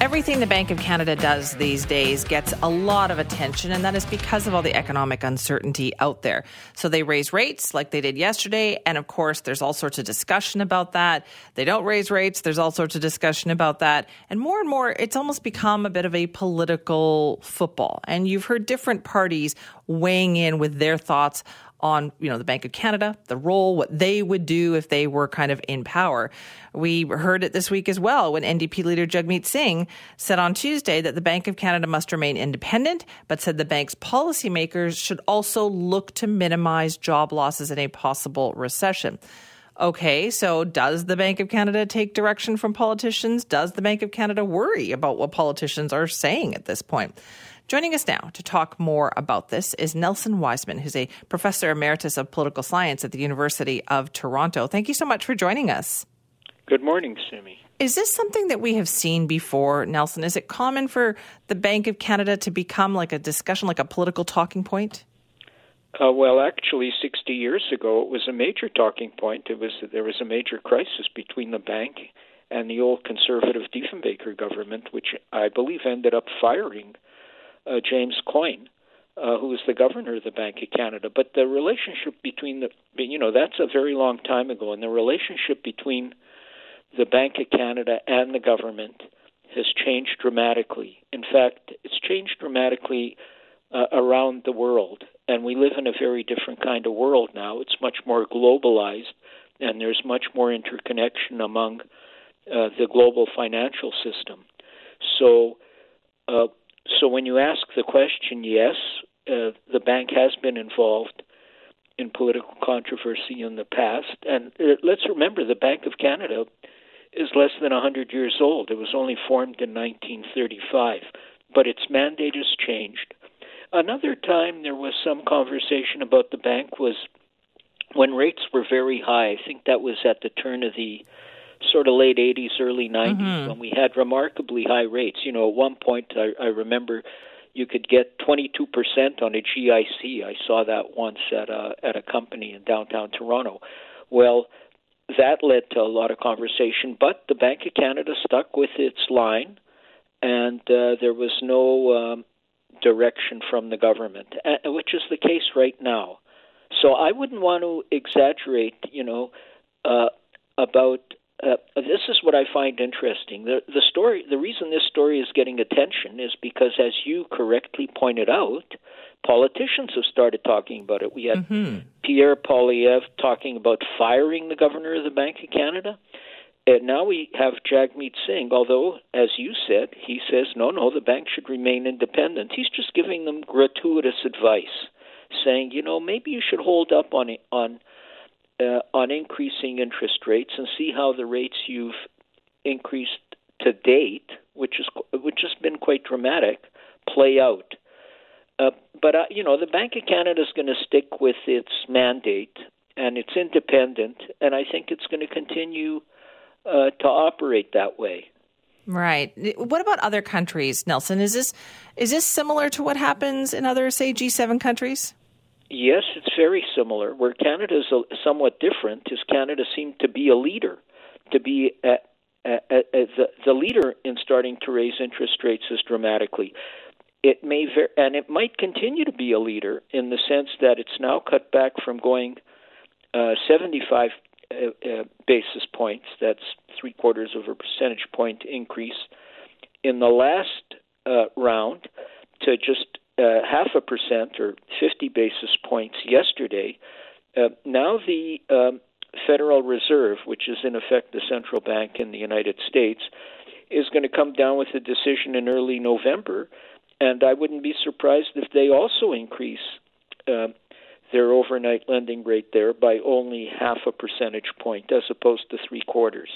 Everything the Bank of Canada does these days gets a lot of attention, and that is because of all the economic uncertainty out there. So they raise rates like they did yesterday, and of course, there's all sorts of discussion about that. They don't raise rates, there's all sorts of discussion about that. And more and more, it's almost become a bit of a political football. And you've heard different parties weighing in with their thoughts on you know the Bank of Canada, the role, what they would do if they were kind of in power. We heard it this week as well when NDP leader Jagmeet Singh said on Tuesday that the Bank of Canada must remain independent, but said the bank's policymakers should also look to minimize job losses in a possible recession. Okay, so does the Bank of Canada take direction from politicians? Does the Bank of Canada worry about what politicians are saying at this point? Joining us now to talk more about this is Nelson Wiseman, who's a professor emeritus of political science at the University of Toronto. Thank you so much for joining us. Good morning, Simi. Is this something that we have seen before, Nelson? Is it common for the Bank of Canada to become like a discussion, like a political talking point? Uh, well, actually, 60 years ago, it was a major talking point. It was there was a major crisis between the bank and the old conservative Diefenbaker government, which I believe ended up firing uh, James Coyne, uh, who was the governor of the Bank of Canada. But the relationship between the, you know, that's a very long time ago, and the relationship between the Bank of Canada and the government has changed dramatically. In fact, it's changed dramatically uh, around the world, and we live in a very different kind of world now. It's much more globalized, and there's much more interconnection among uh, the global financial system. So, uh, so when you ask the question, yes, uh, the bank has been involved in political controversy in the past. And uh, let's remember the Bank of Canada is less than 100 years old. It was only formed in 1935, but its mandate has changed. Another time there was some conversation about the bank was when rates were very high. I think that was at the turn of the sort of late 80s, early 90s mm-hmm. when we had remarkably high rates. You know, at one point I, I remember you could get 22% on a GIC. I saw that once at a at a company in downtown Toronto. Well, that led to a lot of conversation, but the Bank of Canada stuck with its line, and uh, there was no um, direction from the government, which is the case right now. So I wouldn't want to exaggerate, you know, uh, about uh, this is what I find interesting. The, the story, the reason this story is getting attention is because, as you correctly pointed out, politicians have started talking about it. We had mm-hmm. Pierre Poilievre talking about firing the governor of the Bank of Canada. And now we have Jagmeet Singh, although, as you said, he says, no, no, the bank should remain independent. He's just giving them gratuitous advice, saying, you know, maybe you should hold up on on uh, on increasing interest rates and see how the rates you've increased to date, which is which has been quite dramatic, play out. Uh, but uh, you know, the Bank of Canada is going to stick with its mandate, and it's independent, and I think it's going to continue uh, to operate that way. Right. What about other countries, Nelson? Is this is this similar to what happens in other, say, G7 countries? Yes, it's very similar. Where Canada is somewhat different is Canada seemed to be a leader, to be a, a, a, the, the leader in starting to raise interest rates as dramatically. It may ver- and it might continue to be a leader in the sense that it's now cut back from going uh, 75 uh, uh, basis points. That's three quarters of a percentage point increase in the last uh, round to just uh, half a percent or 50 basis points yesterday. Uh, now the um, Federal Reserve, which is in effect the central bank in the United States, is going to come down with a decision in early November and I wouldn't be surprised if they also increase uh, their overnight lending rate there by only half a percentage point as opposed to three quarters.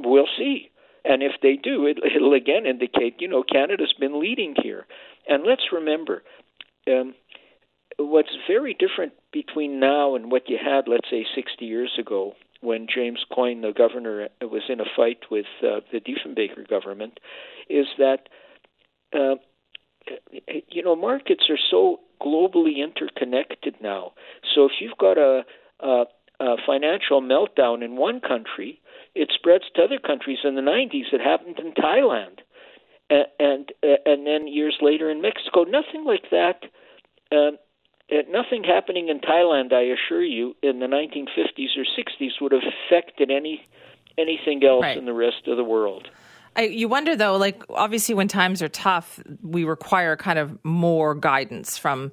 We'll see. And if they do, it, it'll again indicate, you know, Canada's been leading here. And let's remember, um, what's very different between now and what you had, let's say, 60 years ago, when James Coyne, the governor, was in a fight with uh, the Diefenbaker government, is that uh, you know markets are so globally interconnected now. So if you've got a, a, a financial meltdown in one country, it spreads to other countries. In the 90s, it happened in Thailand, and and, and then years later in Mexico. Nothing like that. Uh, nothing happening in Thailand, I assure you, in the 1950s or 60s would have affected any anything else right. in the rest of the world. I, you wonder though, like obviously when times are tough, we require kind of more guidance from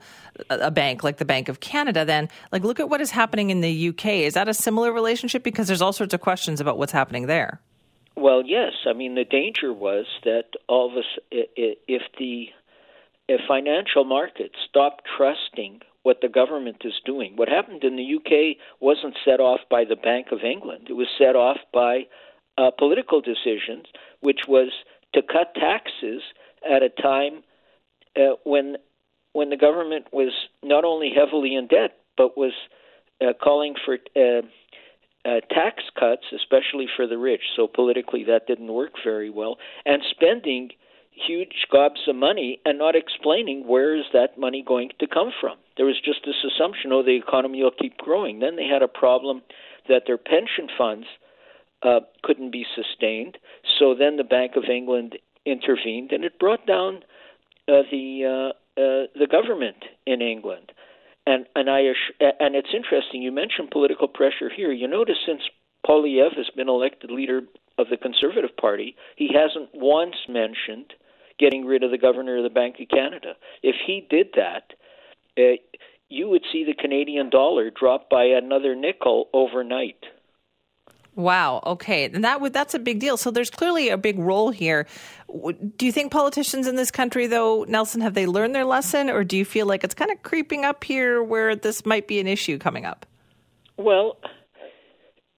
a, a, bank like the Bank of Canada. Then, like, look at what is happening in the UK. Is that a similar relationship? Because there's all sorts of questions about what's happening there. Well, yes. I mean, the danger was that all of us, if the if financial markets stop trusting what the government is doing, what happened in the UK wasn't set off by the Bank of England. It was set off by uh, political decisions, which was to cut taxes at a time uh, when when the government was not only heavily in debt but was uh, calling for uh, tax cuts, especially for the rich. So politically, that didn't work very well, and spending huge gobs of money and not explaining where is that money going to come from. There was just this assumption, oh, the economy will keep growing. Then they had a problem that their pension funds uh, couldn't be sustained. So then the Bank of England intervened, and it brought down uh, the uh, uh, the government in England. And and I and it's interesting. You mentioned political pressure here. You notice since Poilievre has been elected leader of the Conservative Party, he hasn't once mentioned getting rid of the governor of the Bank of Canada. If he did that, uh, you would see the Canadian dollar drop by another nickel overnight. Wow. Okay, and that would that's a big deal. So there's clearly a big role here. Do you think politicians in this country, though, Nelson, have they learned their lesson, or do you feel like it's kind of creeping up here where this might be an issue coming up? Well,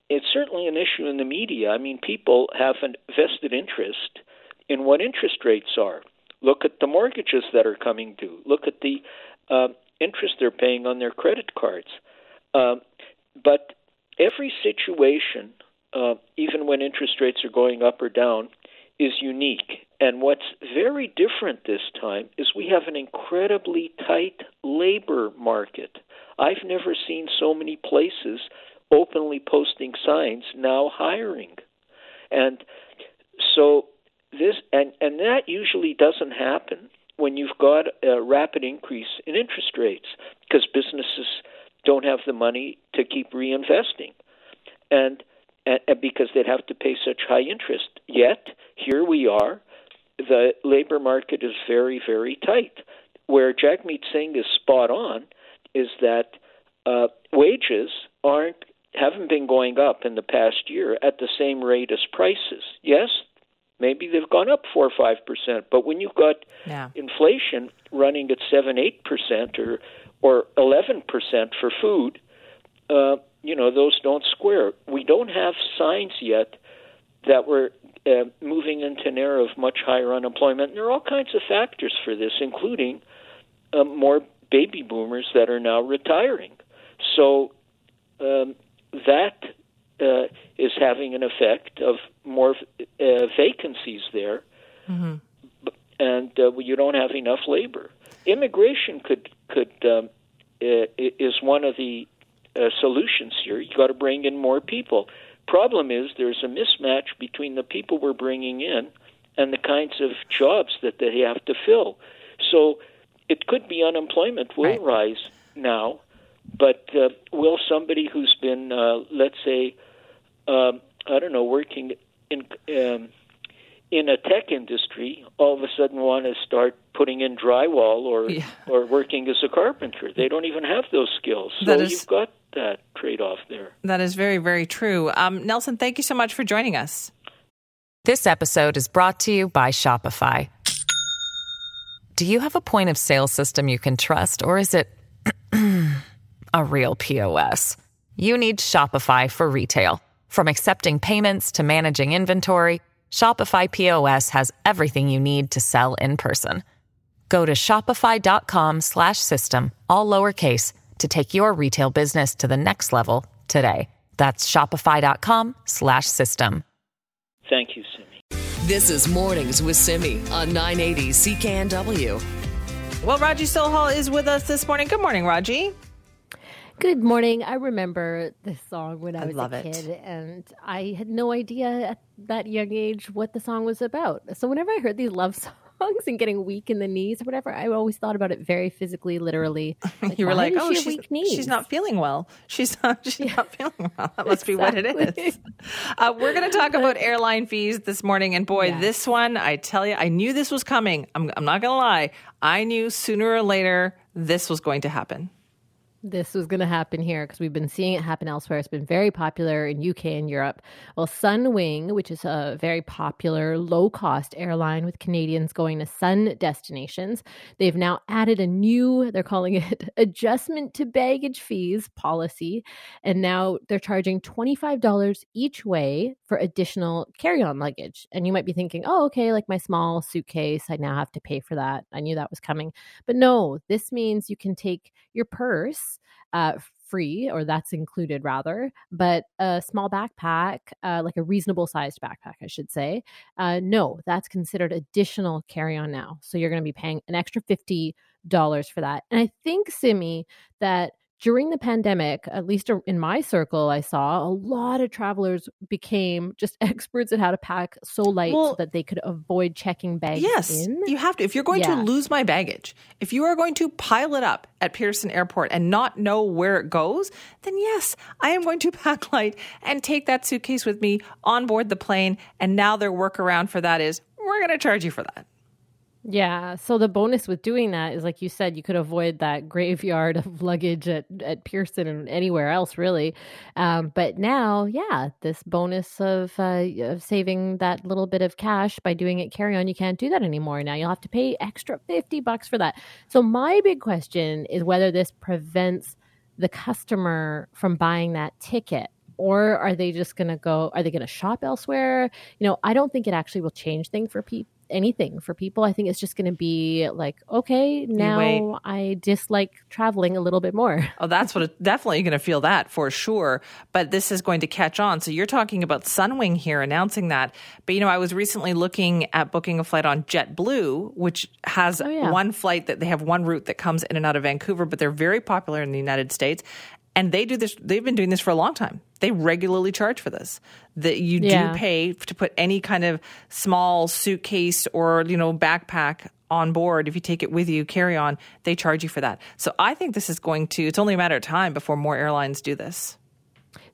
it's certainly an issue in the media. I mean, people have a vested interest in what interest rates are. Look at the mortgages that are coming due. Look at the uh, interest they're paying on their credit cards. Uh, but every situation uh, even when interest rates are going up or down, is unique. And what's very different this time is we have an incredibly tight labor market. I've never seen so many places openly posting signs now hiring. And so this and and that usually doesn't happen when you've got a rapid increase in interest rates because businesses don't have the money to keep reinvesting. And and, and because they'd have to pay such high interest. Yet here we are, the labor market is very very tight. Where Jagmeet Singh is spot on is that uh, wages aren't haven't been going up in the past year at the same rate as prices. Yes, maybe they've gone up four or five percent, but when you've got yeah. inflation running at seven, eight percent or or eleven percent for food, uh, you know, those don't square. We don't have signs yet that we're uh, moving into an era of much higher unemployment. And there are all kinds of factors for this, including uh, more baby boomers that are now retiring. So um, that uh, is having an effect of more uh, vacancies there, mm-hmm. and uh, you don't have enough labor. Immigration could could um, uh, is one of the uh, solutions here. You've got to bring in more people. Problem is there's a mismatch between the people we're bringing in and the kinds of jobs that they have to fill. So it could be unemployment will right. rise now, but uh, will somebody who's been, uh, let's say, um, I don't know, working in um, in a tech industry all of a sudden want to start putting in drywall or yeah. or working as a carpenter. They don't even have those skills. So is, you've got that trade off there. That is very, very true. Um, Nelson, thank you so much for joining us. This episode is brought to you by Shopify. Do you have a point of sale system you can trust, or is it a real POS? You need Shopify for retail. From accepting payments to managing inventory, Shopify POS has everything you need to sell in person. Go to shopify.com/system all lowercase to take your retail business to the next level today. That's shopify.com slash system. Thank you, Simi. This is Mornings with Simi on 980 CKNW. Well, Raji Sohal is with us this morning. Good morning, Raji. Good morning. I remember this song when I, I was love a it. kid, and I had no idea at that young age what the song was about. So whenever I heard these love songs and getting weak in the knees or whatever, I always thought about it very physically, literally. you were like, "Oh, she she's, weak knees? she's not feeling well. She's not. She's not feeling well. That must be what it is." Uh, we're going to talk about airline fees this morning, and boy, Yes. this one, I tell you, I knew this was coming. I'm, I'm not going to lie. I knew sooner or later this was going to happen. This was going to happen here because we've been seeing it happen elsewhere. It's been very popular in UK and Europe. Well, Sunwing, which is a very popular low cost airline with Canadians going to sun destinations, they've now added a new, they're calling it adjustment to baggage fees policy. And now they're charging $25 each way for additional carry on luggage. And you might be thinking, oh, okay, like my small suitcase, I now have to pay for that. I knew that was coming. But no, this means you can take your purse uh, free, or that's included rather, but a small backpack, uh, like a reasonable sized backpack, I should say, uh, no, that's considered additional carry on now. So you're going to be paying an extra $50 for that. And I think, Simi, that during the pandemic, at least in my circle, I saw a lot of travelers became just experts at how to pack so light Well, so that they could avoid checking bags Yes, in. you have to. If you're going Yeah. to lose my baggage, if you are going to pile it up at Pearson Airport and not know where it goes, then yes, I am going to pack light and take that suitcase with me on board the plane. And now their workaround for that is we're going to charge you for that. Yeah. So the bonus with doing that is, like you said, you could avoid that graveyard of luggage at, at Pearson and anywhere else, really. Um, but now, yeah, this bonus of, uh, of saving that little bit of cash by doing it carry on, you can't do that anymore. Now you'll have to pay extra 50 bucks for that. So my big question is whether this prevents the customer from buying that ticket or are they just going to go are they going to shop elsewhere you know i don't think it actually will change thing for people anything for people i think it's just going to be like okay wait. now i dislike traveling a little bit more Oh, that's what it, definitely going to feel that for sure. But this is going to catch on. So you're talking about Sunwing here announcing that. But you know, I was recently looking at booking a flight on JetBlue, which has Oh, yeah. one flight that they have one route that comes in and out of Vancouver, but they're very popular in the United States. And they do this, they've been doing this for a long time. They regularly charge for this. That you Yeah. do pay to put any kind of small suitcase or, you know, backpack on board. If you take it with you, carry on, they charge you for that. So I think this is going to, it's only a matter of time before more airlines do this.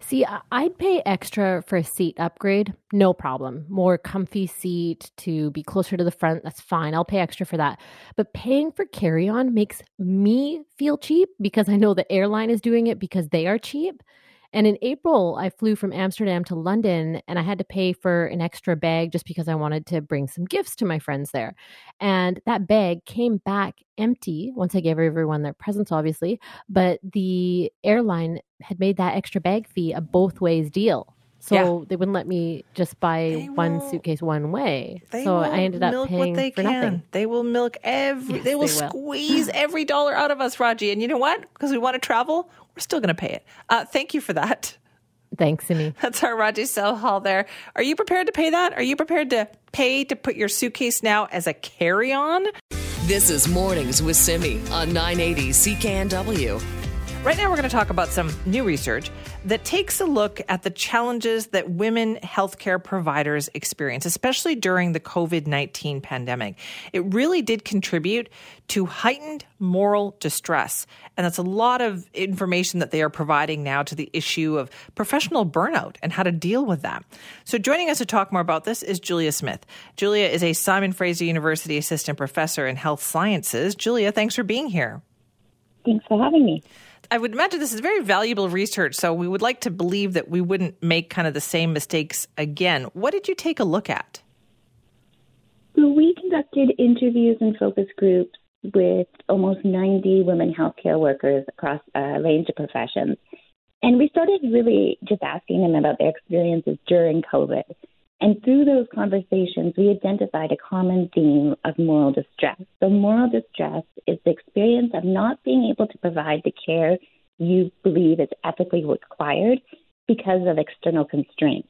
See, I'd pay extra for a seat upgrade, no problem. More comfy seat to be closer to the front, that's fine. I'll pay extra for that. But paying for carry on makes me feel cheap because I know the airline is doing it because they are cheap. And in April, I flew from Amsterdam to London and I had to pay for an extra bag just because I wanted to bring some gifts to my friends there. And that bag came back empty once I gave everyone their presents, obviously. But the airline had made that extra bag fee a both ways deal. So Yeah. they wouldn't let me just buy They one suitcase one way. They so will I ended up milk paying for can. nothing. They will milk every. Yes, they will they will. squeeze every dollar out of us, Raji. And you know what? Because we want to travel, we're still going to pay it. Uh, thank you for that. Thanks, Simi. That's our Raji Sohal there. Are you prepared to pay that? Are you prepared to pay to put your suitcase now as a carry-on? This is Mornings with Simi on 980 CKNW. Right now, we're going to talk about some new research that takes a look at the challenges that women healthcare providers experience, especially during the COVID 19 pandemic. It really did contribute to heightened moral distress. And that's a lot of information that they are providing now to the issue of professional burnout and how to deal with that. So, joining us to talk more about this is Julia Smith. Julia is a Simon Fraser University assistant professor in health sciences. Julia, thanks for being here. Thanks for having me. I would imagine this is very valuable research, so we would like to believe that we wouldn't make kind of the same mistakes again. What did you take a look at? So we conducted interviews and focus groups with almost 90 women healthcare workers across a range of professions. And we started really just asking them about their experiences during COVID. And through those conversations, we identified a common theme of moral distress. So, moral distress is the experience of not being able to provide the care you believe is ethically required because of external constraints.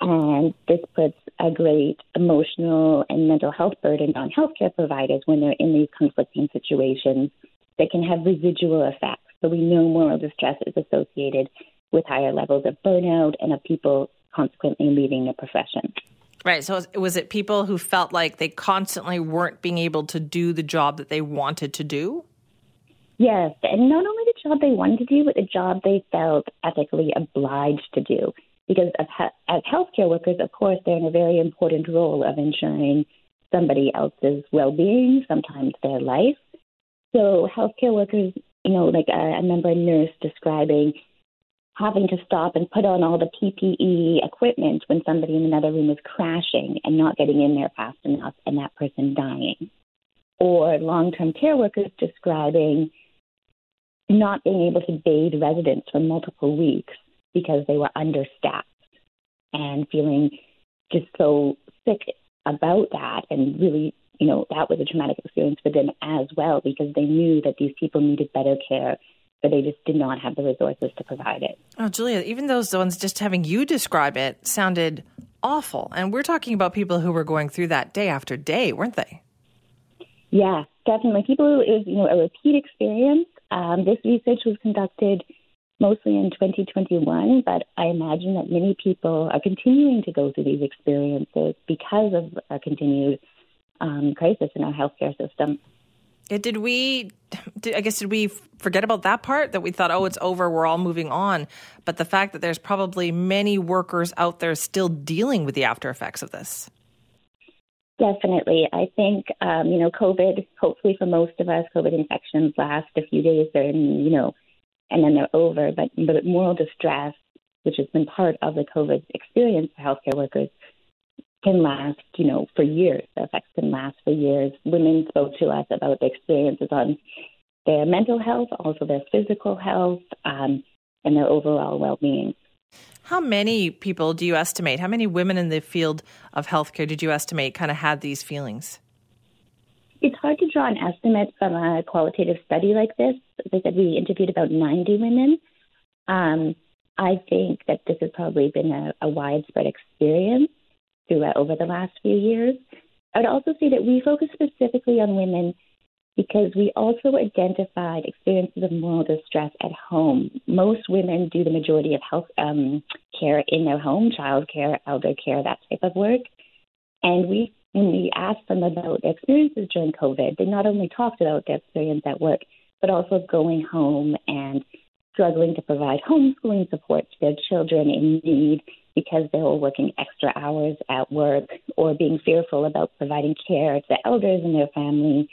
And this puts a great emotional and mental health burden on healthcare providers when they're in these conflicting situations that can have residual effects. So we know moral distress is associated with higher levels of burnout and of people consequently leaving the profession. Right. So was it people who felt like they constantly weren't being able to do the job that they wanted to do? Yes, and not only the job they wanted to do, but the job they felt ethically obliged to do. Because as healthcare workers, of course, they're in a very important role of ensuring somebody else's well-being, sometimes their life. So healthcare workers, you know, like I remember a nurse describing having to stop and put on all the PPE equipment when somebody in another room was crashing and not getting in there fast enough and that person dying. Or long term care workers describing not being able to bathe residents for multiple weeks because they were understaffed and feeling just so sick about that and really you know that was a traumatic experience for them as well because they knew that these people needed better care but they just did not have the resources to provide it. Oh, Julia, even those ones just having you describe it sounded awful. And we're talking about people who were going through that day after day, weren't they? Yeah, definitely. People, it was you know a repeat experience. Um, this research was conducted mostly in 2021, but I imagine that many people are continuing to go through these experiences because of a continued um, crisis in our healthcare system. Did we, did, I guess, did we forget about that part that we thought, oh, it's over, we're all moving on? But the fact that there's probably many workers out there still dealing with the after effects of this. Definitely. I think, um, you know, COVID, hopefully for most of us, COVID infections last a few days and, you know, and then they're over. But, but moral distress, which has been part of the COVID experience for healthcare workers, can last, you know, for years. The effects can last for years. Women spoke to us about the experiences on their mental health, also their physical health, um, and their overall well being. How many people do you estimate? How many women in the field of healthcare did you estimate kind of had these feelings? It's hard to draw an estimate from a qualitative study like this. As I said, we interviewed about 90 women. Um, I think that this has probably been a, a widespread experience throughout over the last few years. I would also say that we focus specifically on women because we also identified experiences of moral distress at home. Most women do the majority of health um, care in their home, child care, elder care, that type of work. And we, when we asked them about their experiences during COVID, they not only talked about their experience at work, but also going home and struggling to provide homeschooling support to their children in need because they were working extra hours at work or being fearful about providing care to elders in their family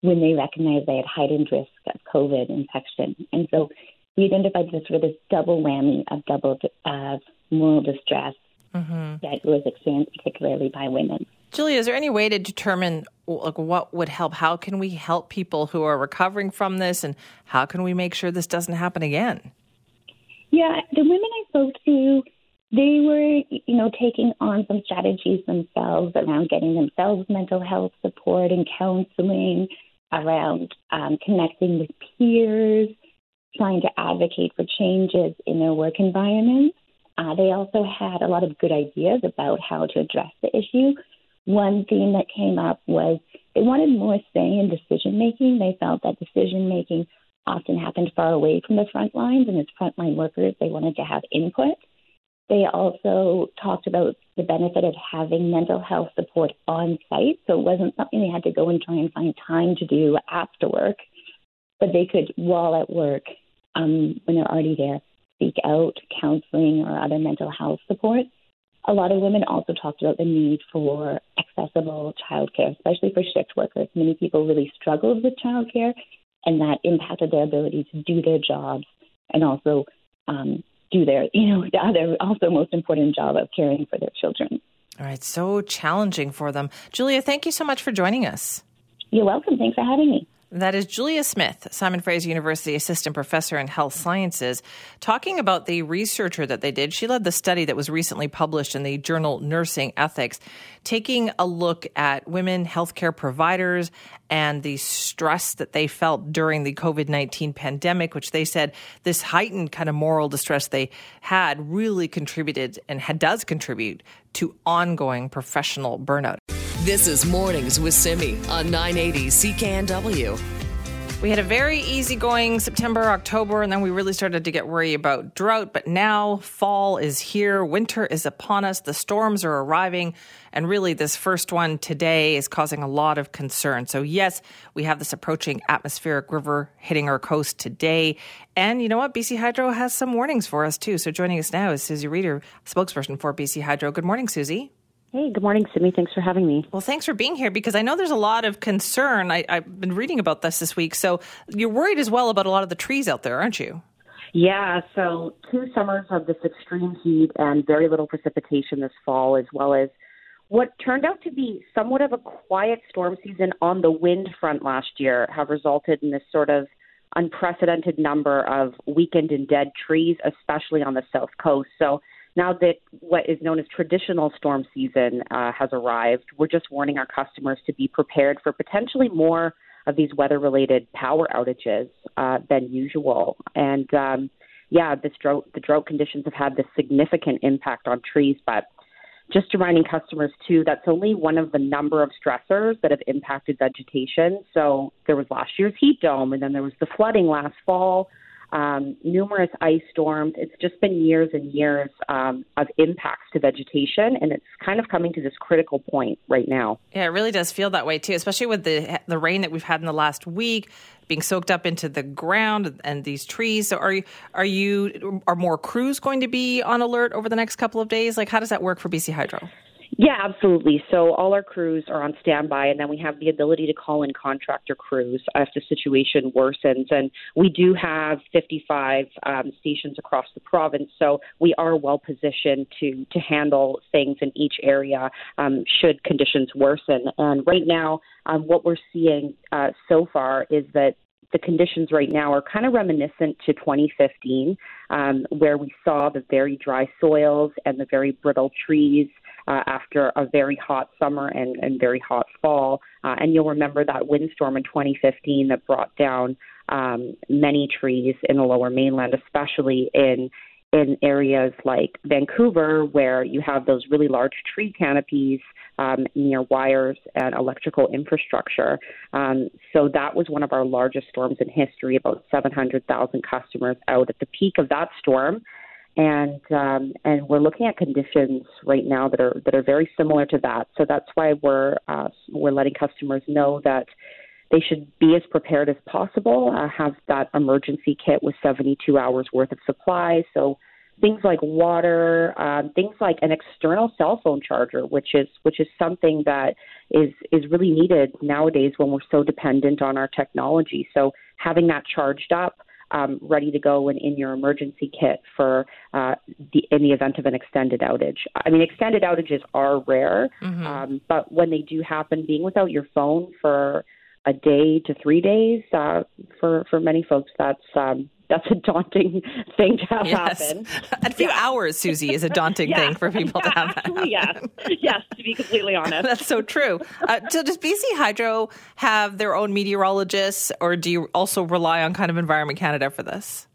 when they recognized they had heightened risk of COVID infection. And so we identified this with this double whammy of double uh, moral distress mm-hmm. that was experienced particularly by women. Julia, is there any way to determine like what would help? How can we help people who are recovering from this, and how can we make sure this doesn't happen again? Yeah, the women I spoke to they were, you know, taking on some strategies themselves around getting themselves mental health support and counseling, around um, connecting with peers, trying to advocate for changes in their work environment. Uh, they also had a lot of good ideas about how to address the issue. One theme that came up was they wanted more say in decision making. They felt that decision making often happened far away from the front lines, and as frontline workers, they wanted to have input. They also talked about the benefit of having mental health support on site. So it wasn't something they had to go and try and find time to do after work, but they could, while at work, um, when they're already there, seek out counseling or other mental health support. A lot of women also talked about the need for accessible childcare, especially for shift workers. Many people really struggled with childcare, and that impacted their ability to do their jobs and also um, do their, you know, the other also most important job of caring for their children. All right, so challenging for them. Julia, thank you so much for joining us. You're welcome. Thanks for having me. That is Julia Smith, Simon Fraser University Assistant Professor in Health Sciences, talking about the researcher that they did. She led the study that was recently published in the journal Nursing Ethics, taking a look at women healthcare providers and the stress that they felt during the COVID 19 pandemic, which they said this heightened kind of moral distress they had really contributed and had, does contribute to ongoing professional burnout. This is Mornings with Simi on 980 CKNW. We had a very easygoing September, October, and then we really started to get worried about drought. But now fall is here, winter is upon us, the storms are arriving, and really this first one today is causing a lot of concern. So, yes, we have this approaching atmospheric river hitting our coast today. And you know what? BC Hydro has some warnings for us too. So, joining us now is Susie Rieder, spokesperson for BC Hydro. Good morning, Susie. Hey, good morning, Simi. Thanks for having me. Well, thanks for being here because I know there's a lot of concern. I, have been reading about this this week. So you're worried as well about a lot of the trees out there, aren't you? Yeah, so two summers of this extreme heat and very little precipitation this fall, as well as what turned out to be somewhat of a quiet storm season on the wind front last year, have resulted in this sort of unprecedented number of weakened and dead trees, especially on the south coast. So now that what is known as traditional storm season uh, has arrived, we're just warning our customers to be prepared for potentially more of these weather related power outages uh, than usual. And um, yeah, this drought, the drought conditions have had this significant impact on trees, but just reminding customers too that's only one of the number of stressors that have impacted vegetation. So there was last year's heat dome, and then there was the flooding last fall um, numerous ice storms. It's just been years and years um, of impacts to vegetation, and it's kind of coming to this critical point right now. Yeah, it really does feel that way too, especially with the the rain that we've had in the last week being soaked up into the ground and these trees. So, are you are you are more crews going to be on alert over the next couple of days? Like, how does that work for BC Hydro? Yeah, absolutely. So all our crews are on standby, and then we have the ability to call in contractor crews if the situation worsens. And we do have 55 um, stations across the province, so we are well positioned to to handle things in each area um, should conditions worsen. And right now, um, what we're seeing uh, so far is that the conditions right now are kind of reminiscent to 2015, um, where we saw the very dry soils and the very brittle trees uh, after a very hot summer and, and very hot fall. Uh, and you'll remember that windstorm in 2015 that brought down um, many trees in the lower mainland, especially in in areas like Vancouver, where you have those really large tree canopies um, near wires and electrical infrastructure. Um, so that was one of our largest storms in history, about 700,000 customers out at the peak of that storm. And um, and we're looking at conditions right now that are that are very similar to that. So that's why we're uh, we're letting customers know that they should be as prepared as possible. Uh, have that emergency kit with 72 hours worth of supplies. So things like water, um, things like an external cell phone charger, which is which is something that is is really needed nowadays when we're so dependent on our technology. So having that charged up. Um, ready to go and in your emergency kit for uh, the in the event of an extended outage. I mean, extended outages are rare, mm-hmm. um, but when they do happen, being without your phone for a day to three days uh, for for many folks, that's um, that's a daunting thing to have yes. happen. A few yeah. hours, Susie, is a daunting yeah. thing for people yeah, to have actually, Yes, yes, to be completely honest. that's so true. Uh, so does BC Hydro have their own meteorologists, or do you also rely on kind of Environment Canada for this?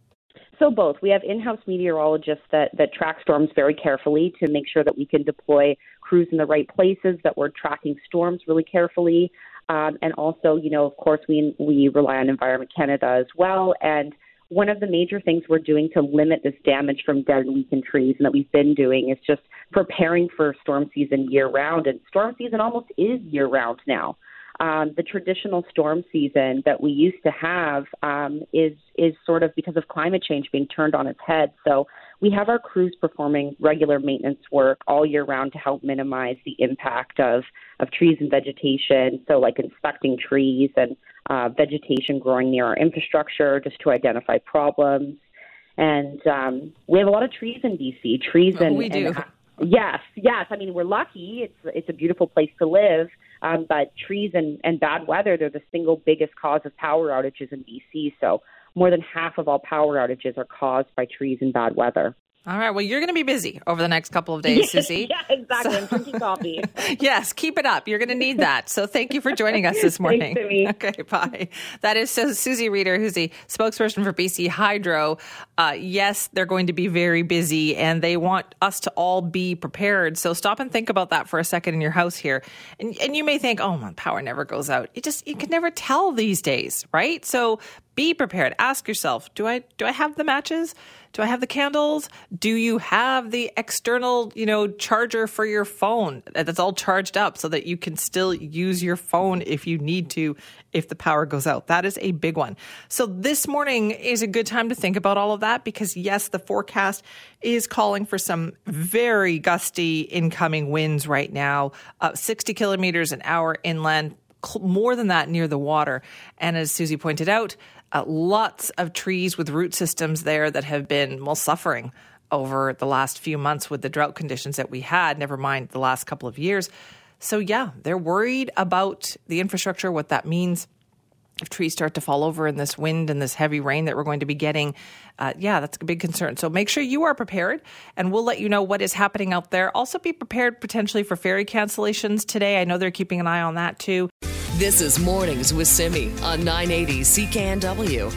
So both. We have in-house meteorologists that, that track storms very carefully to make sure that we can deploy crews in the right places, that we're tracking storms really carefully. Um, and also, you know, of course, we, we rely on Environment Canada as well. And one of the major things we're doing to limit this damage from dead and weakened trees and that we've been doing is just preparing for storm season year round. And storm season almost is year round now. Um, the traditional storm season that we used to have um, is is sort of because of climate change being turned on its head. So we have our crews performing regular maintenance work all year round to help minimize the impact of of trees and vegetation. So like inspecting trees and uh, vegetation growing near our infrastructure just to identify problems. And um, we have a lot of trees in BC. Trees oh, and we do. And, yes, yes. I mean, we're lucky. It's it's a beautiful place to live. Um, but trees and, and bad weather, they're the single biggest cause of power outages in BC. So more than half of all power outages are caused by trees and bad weather. All right. Well, you're going to be busy over the next couple of days, Susie. yeah, exactly. So, I'm drinking coffee. yes, keep it up. You're going to need that. So thank you for joining us this morning. Okay, bye. That is Susie Rieder, who's the spokesperson for BC Hydro. Uh, yes, they're going to be very busy, and they want us to all be prepared. So stop and think about that for a second in your house here. And, and you may think, oh, my power never goes out. It just you can never tell these days, right? So be prepared. Ask yourself, do I do I have the matches? Do I have the candles? Do you have the external, you know, charger for your phone that's all charged up so that you can still use your phone if you need to if the power goes out? That is a big one. So this morning is a good time to think about all of that because yes, the forecast is calling for some very gusty incoming winds right now, uh, 60 kilometers an hour inland, more than that near the water. And as Susie pointed out, uh, lots of trees with root systems there that have been, well, suffering over the last few months with the drought conditions that we had, never mind the last couple of years. So, yeah, they're worried about the infrastructure, what that means. If trees start to fall over in this wind and this heavy rain that we're going to be getting, uh, yeah, that's a big concern. So make sure you are prepared, and we'll let you know what is happening out there. Also, be prepared potentially for ferry cancellations today. I know they're keeping an eye on that too. This is Mornings with Simi on 980 CKNW.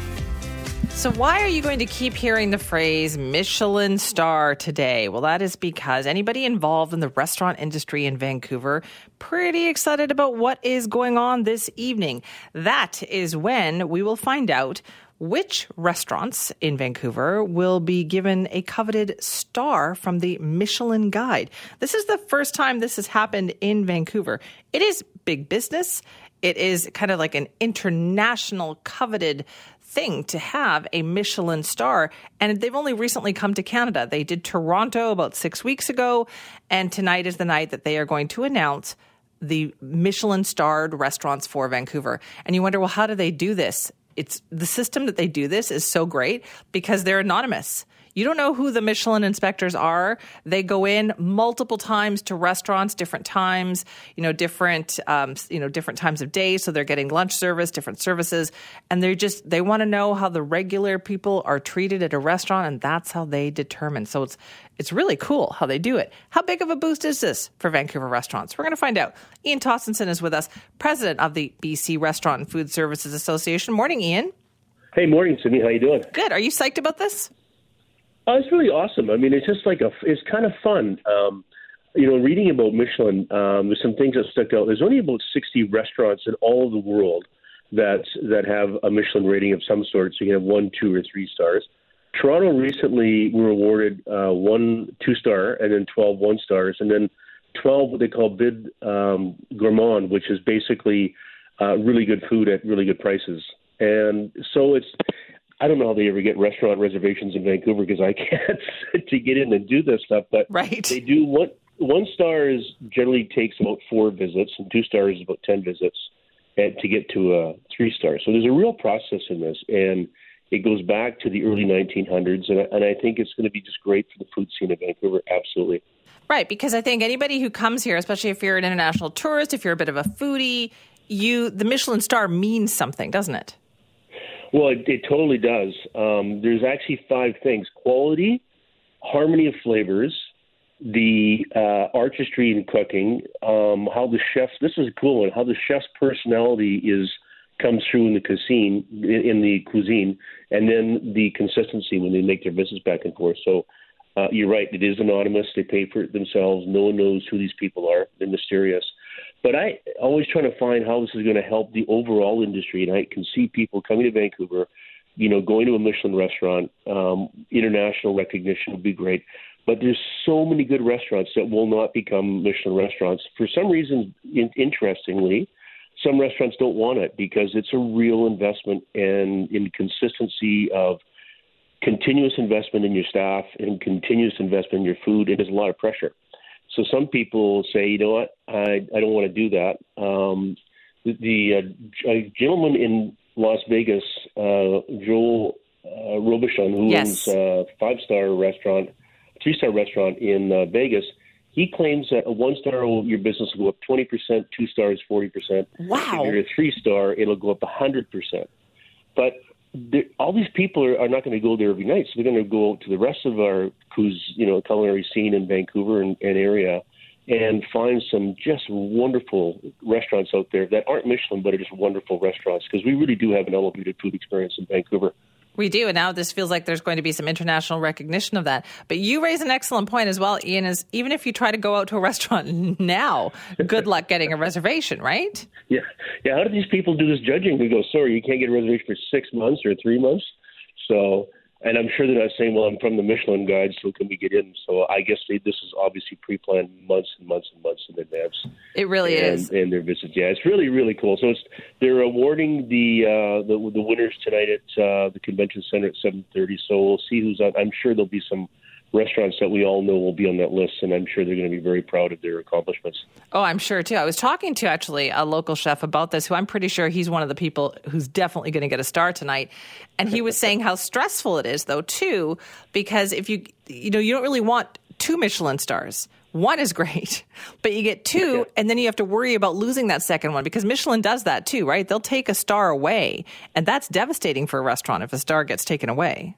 So, why are you going to keep hearing the phrase Michelin star today? Well, that is because anybody involved in the restaurant industry in Vancouver pretty excited about what is going on this evening. That is when we will find out which restaurants in Vancouver will be given a coveted star from the Michelin Guide. This is the first time this has happened in Vancouver. It is big business. It is kind of like an international coveted thing to have a Michelin star. And they've only recently come to Canada. They did Toronto about six weeks ago. And tonight is the night that they are going to announce the Michelin starred restaurants for Vancouver. And you wonder, well, how do they do this? It's the system that they do this is so great because they're anonymous. You don't know who the Michelin inspectors are. They go in multiple times to restaurants, different times, you know, different, um, you know, different times of day. So they're getting lunch service, different services, and they're just they want to know how the regular people are treated at a restaurant, and that's how they determine. So it's it's really cool how they do it. How big of a boost is this for Vancouver restaurants? We're going to find out. Ian Tostenson is with us, president of the BC Restaurant and Food Services Association. Morning, Ian. Hey, morning, Sydney. How you doing? Good. Are you psyched about this? Oh, it's really awesome. I mean, it's just like a, it's kind of fun. Um, you know, reading about Michelin, um, there's some things that stuck out. There's only about 60 restaurants in all of the world that that have a Michelin rating of some sort. So you can have one, two, or three stars. Toronto recently were awarded uh, one two star and then 12 one stars, and then 12 what they call Bib um, gourmand, which is basically uh, really good food at really good prices. And so it's I don't know how they ever get restaurant reservations in Vancouver because I can't to get in and do this stuff. But right. they do one one star is generally takes about four visits, and two stars is about ten visits, and to get to a three star. So there's a real process in this, and it goes back to the early 1900s, and, and I think it's going to be just great for the food scene of Vancouver. Absolutely. Right, because I think anybody who comes here, especially if you're an international tourist, if you're a bit of a foodie, you the Michelin star means something, doesn't it? Well, it, it totally does. Um, there's actually five things: quality, harmony of flavors, the uh, artistry in cooking, um, how the chefs. This is a cool one. How the chef's personality is comes through in the cuisine, in the cuisine, and then the consistency when they make their visits back and forth. So. Uh, you're right. It is anonymous. They pay for it themselves. No one knows who these people are. They're mysterious. But I always trying to find how this is going to help the overall industry, and I can see people coming to Vancouver, you know, going to a Michelin restaurant. Um, international recognition would be great, but there's so many good restaurants that will not become Michelin restaurants for some reason. In, interestingly, some restaurants don't want it because it's a real investment and in consistency of continuous investment in your staff and continuous investment in your food. It is a lot of pressure. So some people say, you know what, I, I don't want to do that. Um, the the uh, gentleman in Las Vegas, uh, Joel uh, Robuchon, who yes. owns a five star restaurant, three star restaurant in uh, Vegas, He claims that a one star, your business will go up 20%, two stars, 40%. Wow. If you're a three star, it'll go up 100%. But all these people are, are not going to go there every night, so they're going to go to the rest of our cruise, you know, culinary scene in Vancouver and, and area and find some just wonderful restaurants out there that aren't Michelin, but are just wonderful restaurants because we really do have an elevated food experience in Vancouver. We do, and now this feels like there's going to be some international recognition of that. But you raise an excellent point as well, Ian. Is even if you try to go out to a restaurant now, good luck getting a reservation, right? Yeah, yeah. How do these people do this judging? We go, sorry, you can't get a reservation for six months or three months. So and I'm sure they're not saying, "Well, I'm from the Michelin Guide, so can we get in?" So I guess they, this is obviously pre-planned months and months and months in advance. It really and, is, and their visits. Yeah, it's really really cool. So it's they're awarding the uh, the the winners tonight at uh, the convention center at 7:30. So we'll see who's on. I'm sure there'll be some restaurants that we all know will be on that list, and I'm sure they're going to be very proud of their accomplishments. Oh, I'm sure too. I was talking to actually a local chef about this, who I'm pretty sure he's one of the people who's definitely going to get a star tonight, and he was saying how stressful it is, though, too, because if you you know you don't really want two Michelin stars. One is great, but you get two, and then you have to worry about losing that second one because Michelin does that too, right? They'll take a star away, and that's devastating for a restaurant if a star gets taken away.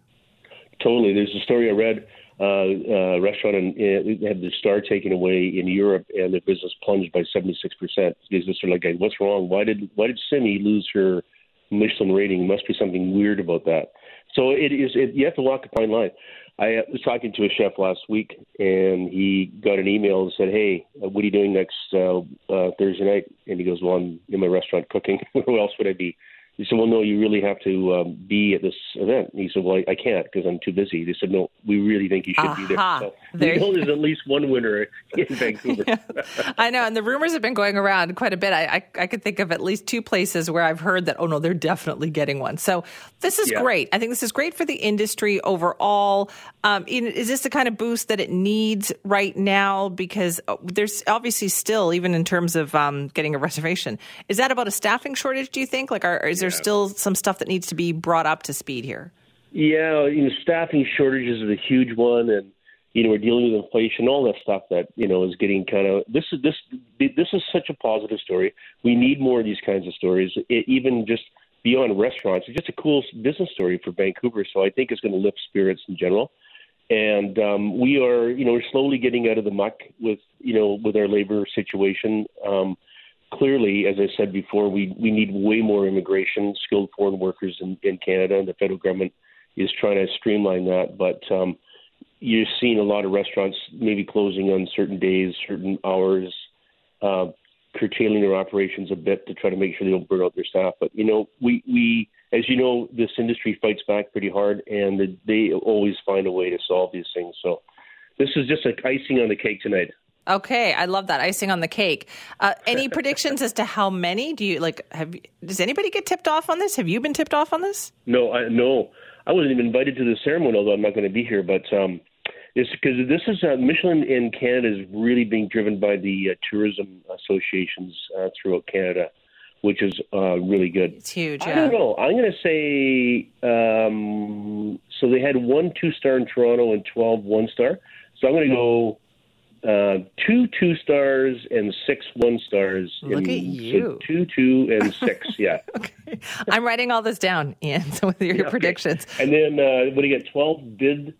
Totally. There's a story I read uh, uh, restaurant and uh, had the star taken away in Europe, and the business plunged by 76 percent. Because they're like, "What's wrong? Why did why did Simi lose her Michelin rating? Must be something weird about that." So it is. It, you have to walk a fine line. I was talking to a chef last week, and he got an email and said, "Hey, what are you doing next uh, uh, Thursday night?" And he goes, "Well, I'm in my restaurant cooking. Where else would I be?" He said, "Well, no, you really have to um, be at this event." And he said, "Well, I, I can't because I'm too busy." They said, "No, we really think you should Aha. be there." So there we know there's at least one winner in Vancouver. yeah. I know, and the rumors have been going around quite a bit. I, I, I could think of at least two places where I've heard that. Oh no, they're definitely getting one. So this is Yeah. great. I think this is great for the industry overall. Um, is this the kind of boost that it needs right now? Because uh, there's obviously still, even in terms of um, getting a reservation, is that about a staffing shortage? Do you think? Like, are, is there still some stuff that needs to be brought up to speed here? Yeah, you know, staffing shortages is a huge one, and you know, we're dealing with inflation, all that stuff that you know is getting kind of. This is this this is such a positive story. We need more of these kinds of stories. It, even just beyond restaurants, it's just a cool business story for Vancouver. So I think it's going to lift spirits in general. And um, we are, you know, we're slowly getting out of the muck with, you know, with our labor situation. Um, clearly, as I said before, we, we need way more immigration, skilled foreign workers in, in Canada, and the federal government is trying to streamline that. But um, you're seeing a lot of restaurants maybe closing on certain days, certain hours, uh, curtailing their operations a bit to try to make sure they don't burn out their staff. But you know, we we as you know, this industry fights back pretty hard, and they- they always find a way to solve these things. So this is just like icing on the cake tonight. Okay, I love that icing on the cake. Uh, any predictions as to how many? Do you like? Have does anybody get tipped off on this? Have you been tipped off on this? No, I, no, I wasn't even invited to the ceremony, although I'm not going to be here. But um, it's because this is uh, Michelin in Canada is really being driven by the uh, tourism associations uh, throughout Canada, which is uh, really good. It's huge. I Yeah. don't know. I'm going to say um, so. They had one two star in Toronto and 12 one star. So I'm going to go uh, two two stars and six one stars. Look in- at you. So two two and six. Yeah. Okay. I'm writing all this down, Ian, so with your Yeah, okay. predictions. And then uh, what do you get? 12 Bib.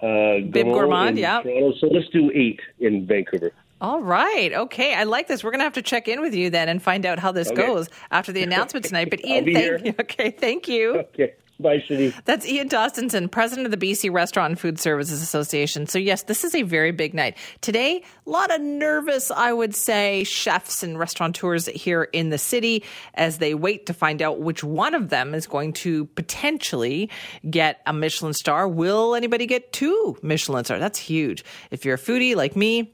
Uh, Bib Gourmand, yeah. So let's do eight in Vancouver. All right. Okay. I like this. We're going to have to check in with you then and find out how this Okay. goes after the announcement tonight. But Ian, thank here. you. Okay. Thank you. Okay. Bye, Cindy. That's Ian Tostenson, president of the BC Restaurant and Food Services Association. So, yes, this is a very big night. Today, a lot of nervous, I would say, chefs and restaurateurs here in the city as they wait to find out which one of them is going to potentially get a Michelin star. Will anybody get two Michelin stars? That's huge. If you're a foodie like me,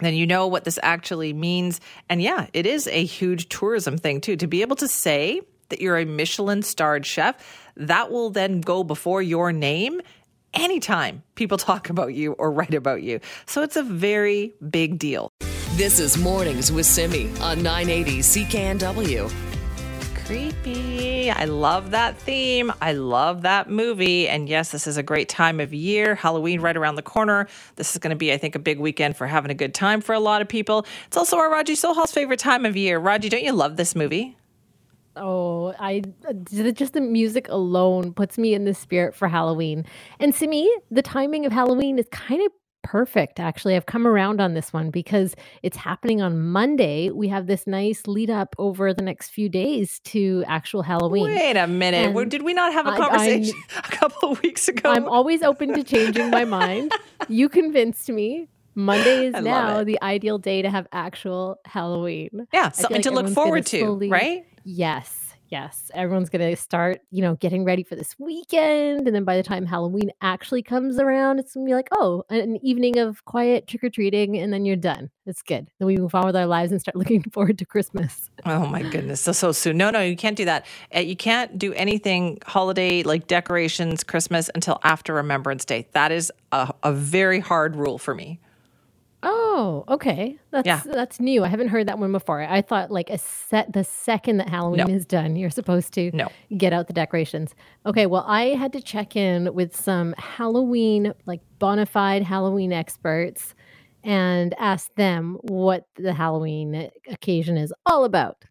then you know what this actually means. And yeah, it is a huge tourism thing too. To be able to say that you're a Michelin starred chef, that will then go before your name anytime people talk about you or write about you. So it's a very big deal. This is Mornings with Simi on 980 CKNW. Creepy. I love that theme. I love that movie. And yes, this is a great time of year. Halloween right around the corner. This is going to be, I think, a big weekend for having a good time for a lot of people. It's also our Raji Sohal's favorite time of year. Raji, don't you love this movie? Oh, I just the music alone puts me in the spirit for Halloween. And to me, the timing of Halloween is kind of perfect actually. I've come around on this one because it's happening on Monday. We have this nice lead up over the next few days to actual Halloween. Wait a minute. And Did we not have a conversation I, a couple of weeks ago? I'm always open to changing my mind. You convinced me. Monday is now the ideal day to have actual Halloween. Yeah, something like to look forward to, slowly, right? Yes. Yes, everyone's going to start, you know, getting ready for this weekend. And then by the time Halloween actually comes around, it's going to be like, oh, an evening of quiet trick or treating, and then you're done. It's good. Then we move on with our lives and start looking forward to Christmas. Oh, my goodness. So, so soon. No, no, you can't do that. Uh, you can't do anything holiday like decorations, Christmas until after Remembrance Day. That is a, a very hard rule for me. Oh, okay. That's yeah. that's new. I haven't heard that one before. I thought like a set the second that Halloween no. is done, you're supposed to no. get out the decorations. Okay, well, I had to check in with some Halloween like bona fide Halloween experts and ask them what the Halloween occasion is all about.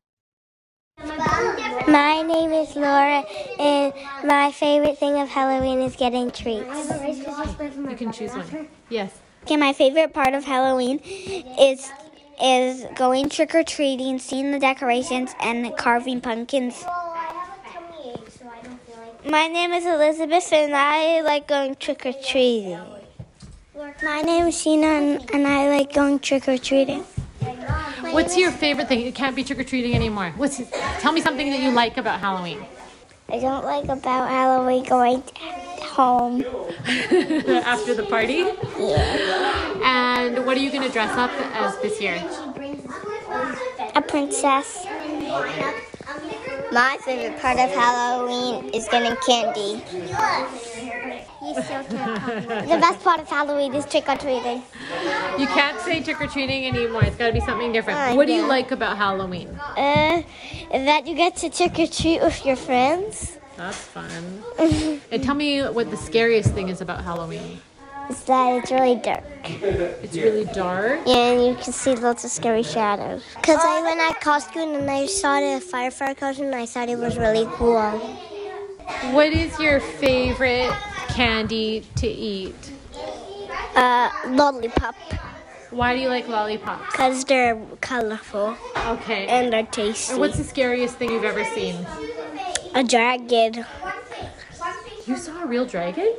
My name is Laura, and my favorite thing of Halloween is getting treats. You can choose one. Yes. Okay, my favorite part of Halloween is is going trick or treating, seeing the decorations, and carving pumpkins. My name is Elizabeth, and I like going trick or treating. My name is Sheena, and, and I like going trick or treating. What's your favorite thing? It can't be trick or treating anymore. What's tell me something that you like about Halloween. I don't like about Halloween going home. After the party? Yeah. And what are you going to dress up as this year? A princess. My favorite part of Halloween is getting candy. the best part of Halloween is trick or treating. You can't say trick or treating anymore. It's got to be something different. What do you like about Halloween? Uh, that you get to trick or treat with your friends. That's fun. and tell me what the scariest thing is about Halloween. Is that it's really dark. It's really dark? Yeah, and you can see lots of scary shadows. Because I went at Costco and I saw the firefighter costume and I thought it was really cool. What is your favorite candy to eat? Uh, lollipop. Why do you like lollipops? Because they're colorful. Okay. And they're tasty. And what's the scariest thing you've ever seen? A dragon. You saw a real dragon?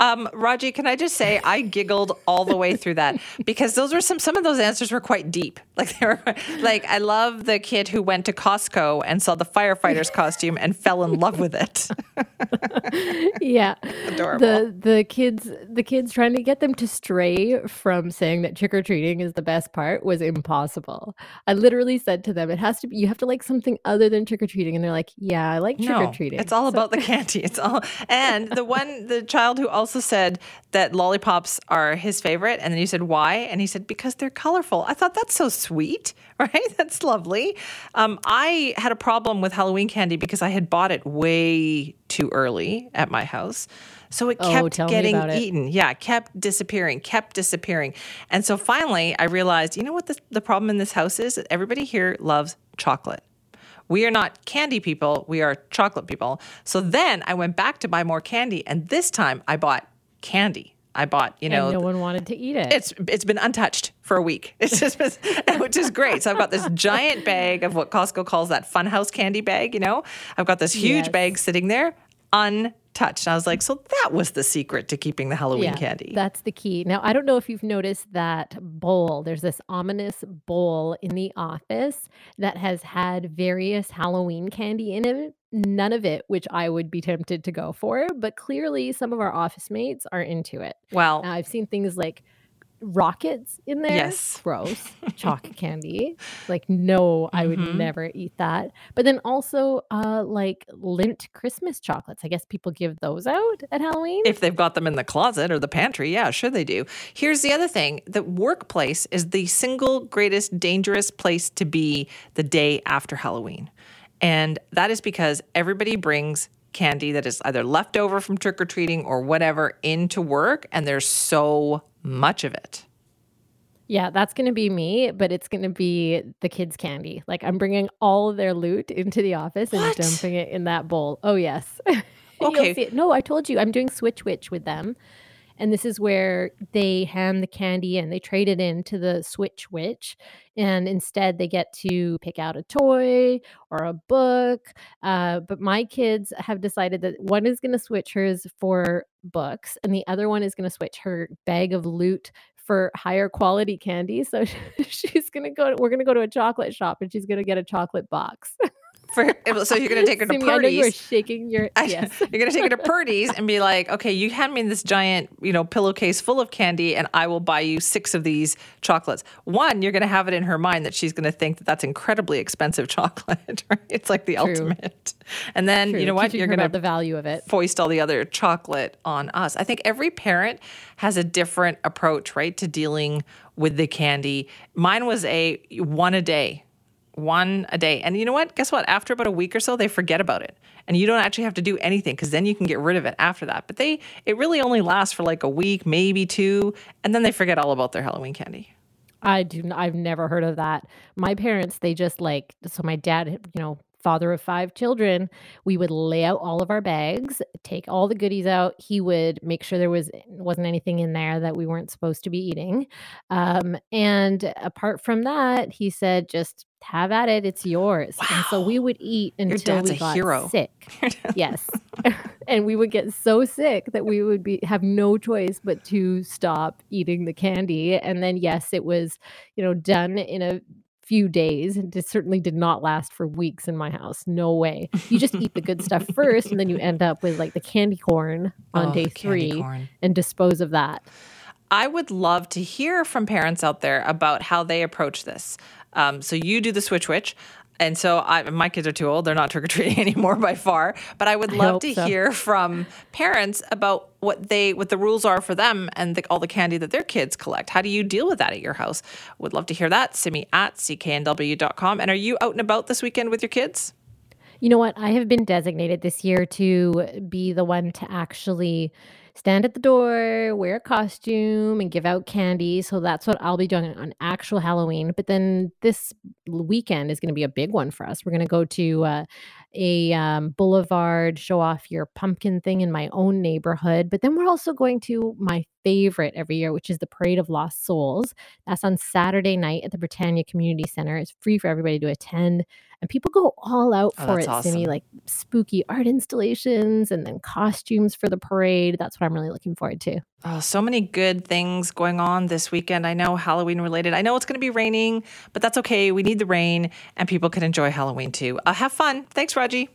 Um, Raji, can I just say I giggled all the way through that because those were some some of those answers were quite deep. Like they were like I love the kid who went to Costco and saw the firefighter's costume and fell in love with it. yeah. Adorable. The the kids the kids trying to get them to stray from saying that trick or treating is the best part was impossible. I literally said to them, it has to be you have to like something other than trick or treating and they're like, "Yeah, I like trick or treating." it's all so- about the candy. It's all And the one the child who also also said that lollipops are his favorite. And then you said, why? And he said, because they're colorful. I thought that's so sweet, right? That's lovely. Um, I had a problem with Halloween candy because I had bought it way too early at my house. So it oh, kept oh, getting eaten. Yeah, kept disappearing, kept disappearing. And so finally, I realized, you know what the, the problem in this house is? Everybody here loves chocolate. We are not candy people, we are chocolate people. So then I went back to buy more candy, and this time I bought candy. I bought, you know, and no one wanted to eat it. It's it's been untouched for a week. It's just been, which is great. So I've got this giant bag of what Costco calls that funhouse candy bag. You know, I've got this huge yes. bag sitting there, un touched. And I was like, so that was the secret to keeping the Halloween yeah, candy. That's the key. Now, I don't know if you've noticed that bowl. There's this ominous bowl in the office that has had various Halloween candy in it. None of it, which I would be tempted to go for, but clearly some of our office mates are into it. Well, now, I've seen things like rockets in there. Yes. Gross. Chalk candy. Like, no, I would mm-hmm. never eat that. But then also, uh, like Lindt Christmas chocolates. I guess people give those out at Halloween. If they've got them in the closet or the pantry. Yeah, sure they do. Here's the other thing the workplace is the single greatest dangerous place to be the day after Halloween. And that is because everybody brings candy that is either left over from trick or treating or whatever into work, and there's so much of it. Yeah, that's going to be me, but it's going to be the kids' candy. Like I'm bringing all of their loot into the office What? and dumping it in that bowl. Oh yes. Okay. No, I told you I'm doing Switch Witch with them. And this is where they hand the candy and They trade it in to the Switch Witch. And instead, they get to pick out a toy or a book. Uh, but my kids have decided that one is going to switch hers for books, and the other one is going to switch her bag of loot for higher quality candy. So she's going to go, we're going to go to a chocolate shop and she's going to get a chocolate box. For, so you're going to take her to Simi, know you were shaking your, I- yes. You're going to take her to Purdy's and be like, okay, you hand me this giant, you know, pillowcase full of candy, and I will buy you six of these chocolates. One, you're going to have it in her mind that she's going to think that that's incredibly expensive chocolate. Right? It's like the True. ultimate. And then True, you know what? teaching You're about the value of it. foist all the other chocolate on us. I think every parent has a different approach, right, to dealing with the candy. Mine was a one a day, one a day. And you know what? Guess what? After about a week or so, they forget about it. And you don't actually have to do anything because then you can get rid of it after that. But they, it really only lasts for like a week, maybe two, and then they forget all about their Halloween candy. I do. I've never heard of that. My parents, they just like. So my dad, you know, father of five children, we would lay out all of our bags, take all the goodies out. He would make sure there was wasn't anything in there that we weren't supposed to be eating. Um, and apart from that, he said, just have at it. It's yours. And so we would eat until we got hero. sick. yes. and we would get so sick that we would be have no choice but to stop eating the candy and then yes it was you know done in a few days and it certainly did not last for weeks in my house no way you just eat the good stuff first and then you end up with like the candy corn on Oh, day three corn. and dispose of that I would love to hear from parents out there about how they approach this. Um, so you do the switch witch. And so I, my kids are too old; they're not trick or treating anymore by far. But I would love hope to so. hear from parents about what they what the rules are for them and the, all the candy that their kids collect. How do you deal with that at your house? Would love to hear that. Simi at cknw.com. And are you out and about this weekend with your kids? You know what? I have been designated this year to be the one to actually stand at the door, wear a costume, and give out candy. So that's what I'll be doing on actual Halloween. But then this weekend is going to be a big one for us. We're going to go to uh, a um, boulevard, show off your pumpkin thing in my own neighborhood. But then we're also going to my favorite every year, which is the Parade of Lost Souls. That's on Saturday night at the Britannia Community Center. It's free for everybody to attend. And people go all out Oh, for that's it, Simi, like spooky art installations and then costumes for the parade. That's what I'm really looking forward to. Oh, so many good things going on this weekend. I know Halloween related. I know it's going to be raining, but that's okay. We need the rain, and people can enjoy Halloween too. Uh, have fun. Thanks, Raji.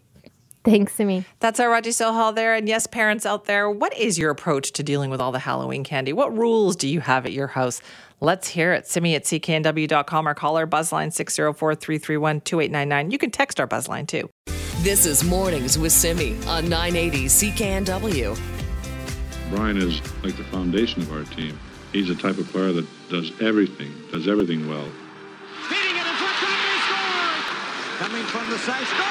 Thanks, Simi. That's our Raji Sohal there. And yes, parents out there, what is your approach to dealing with all the Halloween candy? What rules do you have at your house? Let's hear it. Simi at cknw.com or call our buzzline 604 331 2899. You can text our buzzline too. This is Mornings with Simi on 980 CKNW. Bryan is like the foundation of our team. He's the type of player that does everything, does everything well. Feeding it in front, Coming from the side, scores!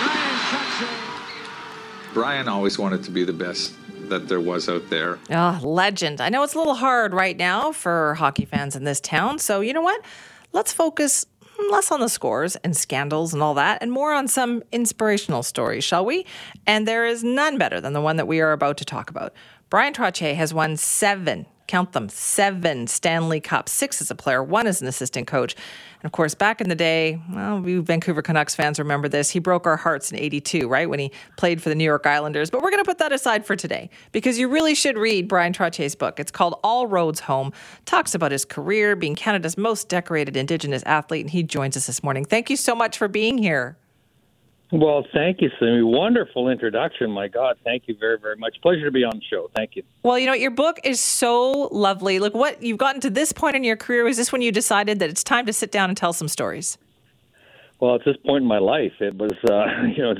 Ryan Shuckson. Bryan always wanted to be the best that there was out there. Ah, legend. I know it's a little hard right now for hockey fans in this town. So, you know what? Let's focus less on the scores and scandals and all that and more on some inspirational stories, shall we? And there is none better than the one that we are about to talk about. Bryan Trottier has won seven, count them, seven Stanley Cups, six as a player, one as an assistant coach. And of course, back in the day, well, we Vancouver Canucks fans remember this. He broke our hearts in 82, right? When he played for the New York Islanders. But we're going to put that aside for today because you really should read Bryan Trottier's book. It's called All Roads Home. Talks about his career, being Canada's most decorated Indigenous athlete. And he joins us this morning. Thank you so much for being here. Well, thank you, Simi. Wonderful introduction. My God, thank you very, very much. Pleasure to be on the show. Thank you. Well, you know, your book is so lovely. Look, what you've gotten to this point in your career. Was this when you decided that it's time to sit down and tell some stories? Well, at this point in my life, it was, uh, you know,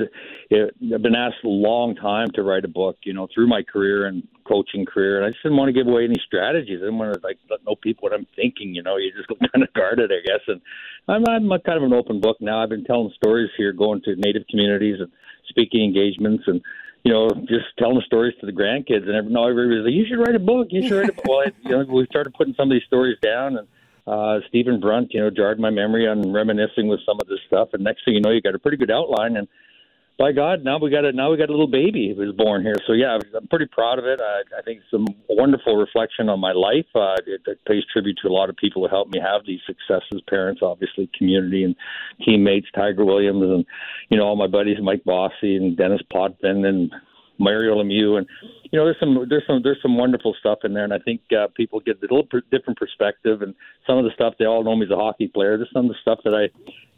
it, I've been asked a long time to write a book, you know, through my career and coaching career, and I just didn't want to give away any strategies. I didn't want to like let know people what I'm thinking. You know, you just kind of guarded, I guess. And I'm, I'm a kind of an open book now. I've been telling stories here, going to Native communities and speaking engagements, and you know, just telling the stories to the grandkids. And every, no, everybody's like, "You should write a book. You should write a book." well, I, you know, we started putting some of these stories down and uh, Stephen Brunt, you know, jarred my memory on reminiscing with some of this stuff. And next thing you know, you got a pretty good outline. And by God, now we got a now we got a little baby who was born here. So yeah, I'm pretty proud of it. I, I think it's a wonderful reflection on my life. Uh, it, it pays tribute to a lot of people who helped me have these successes. Parents, obviously, community and teammates, Tiger Williams, and you know all my buddies, Mike Bossy and Denis Potvin and Mario Lemieux, and you know, there's some there's some there's some wonderful stuff in there, and I think uh, people get a little per- different perspective. And some of the stuff they all know me as a hockey player. There's some of the stuff that I,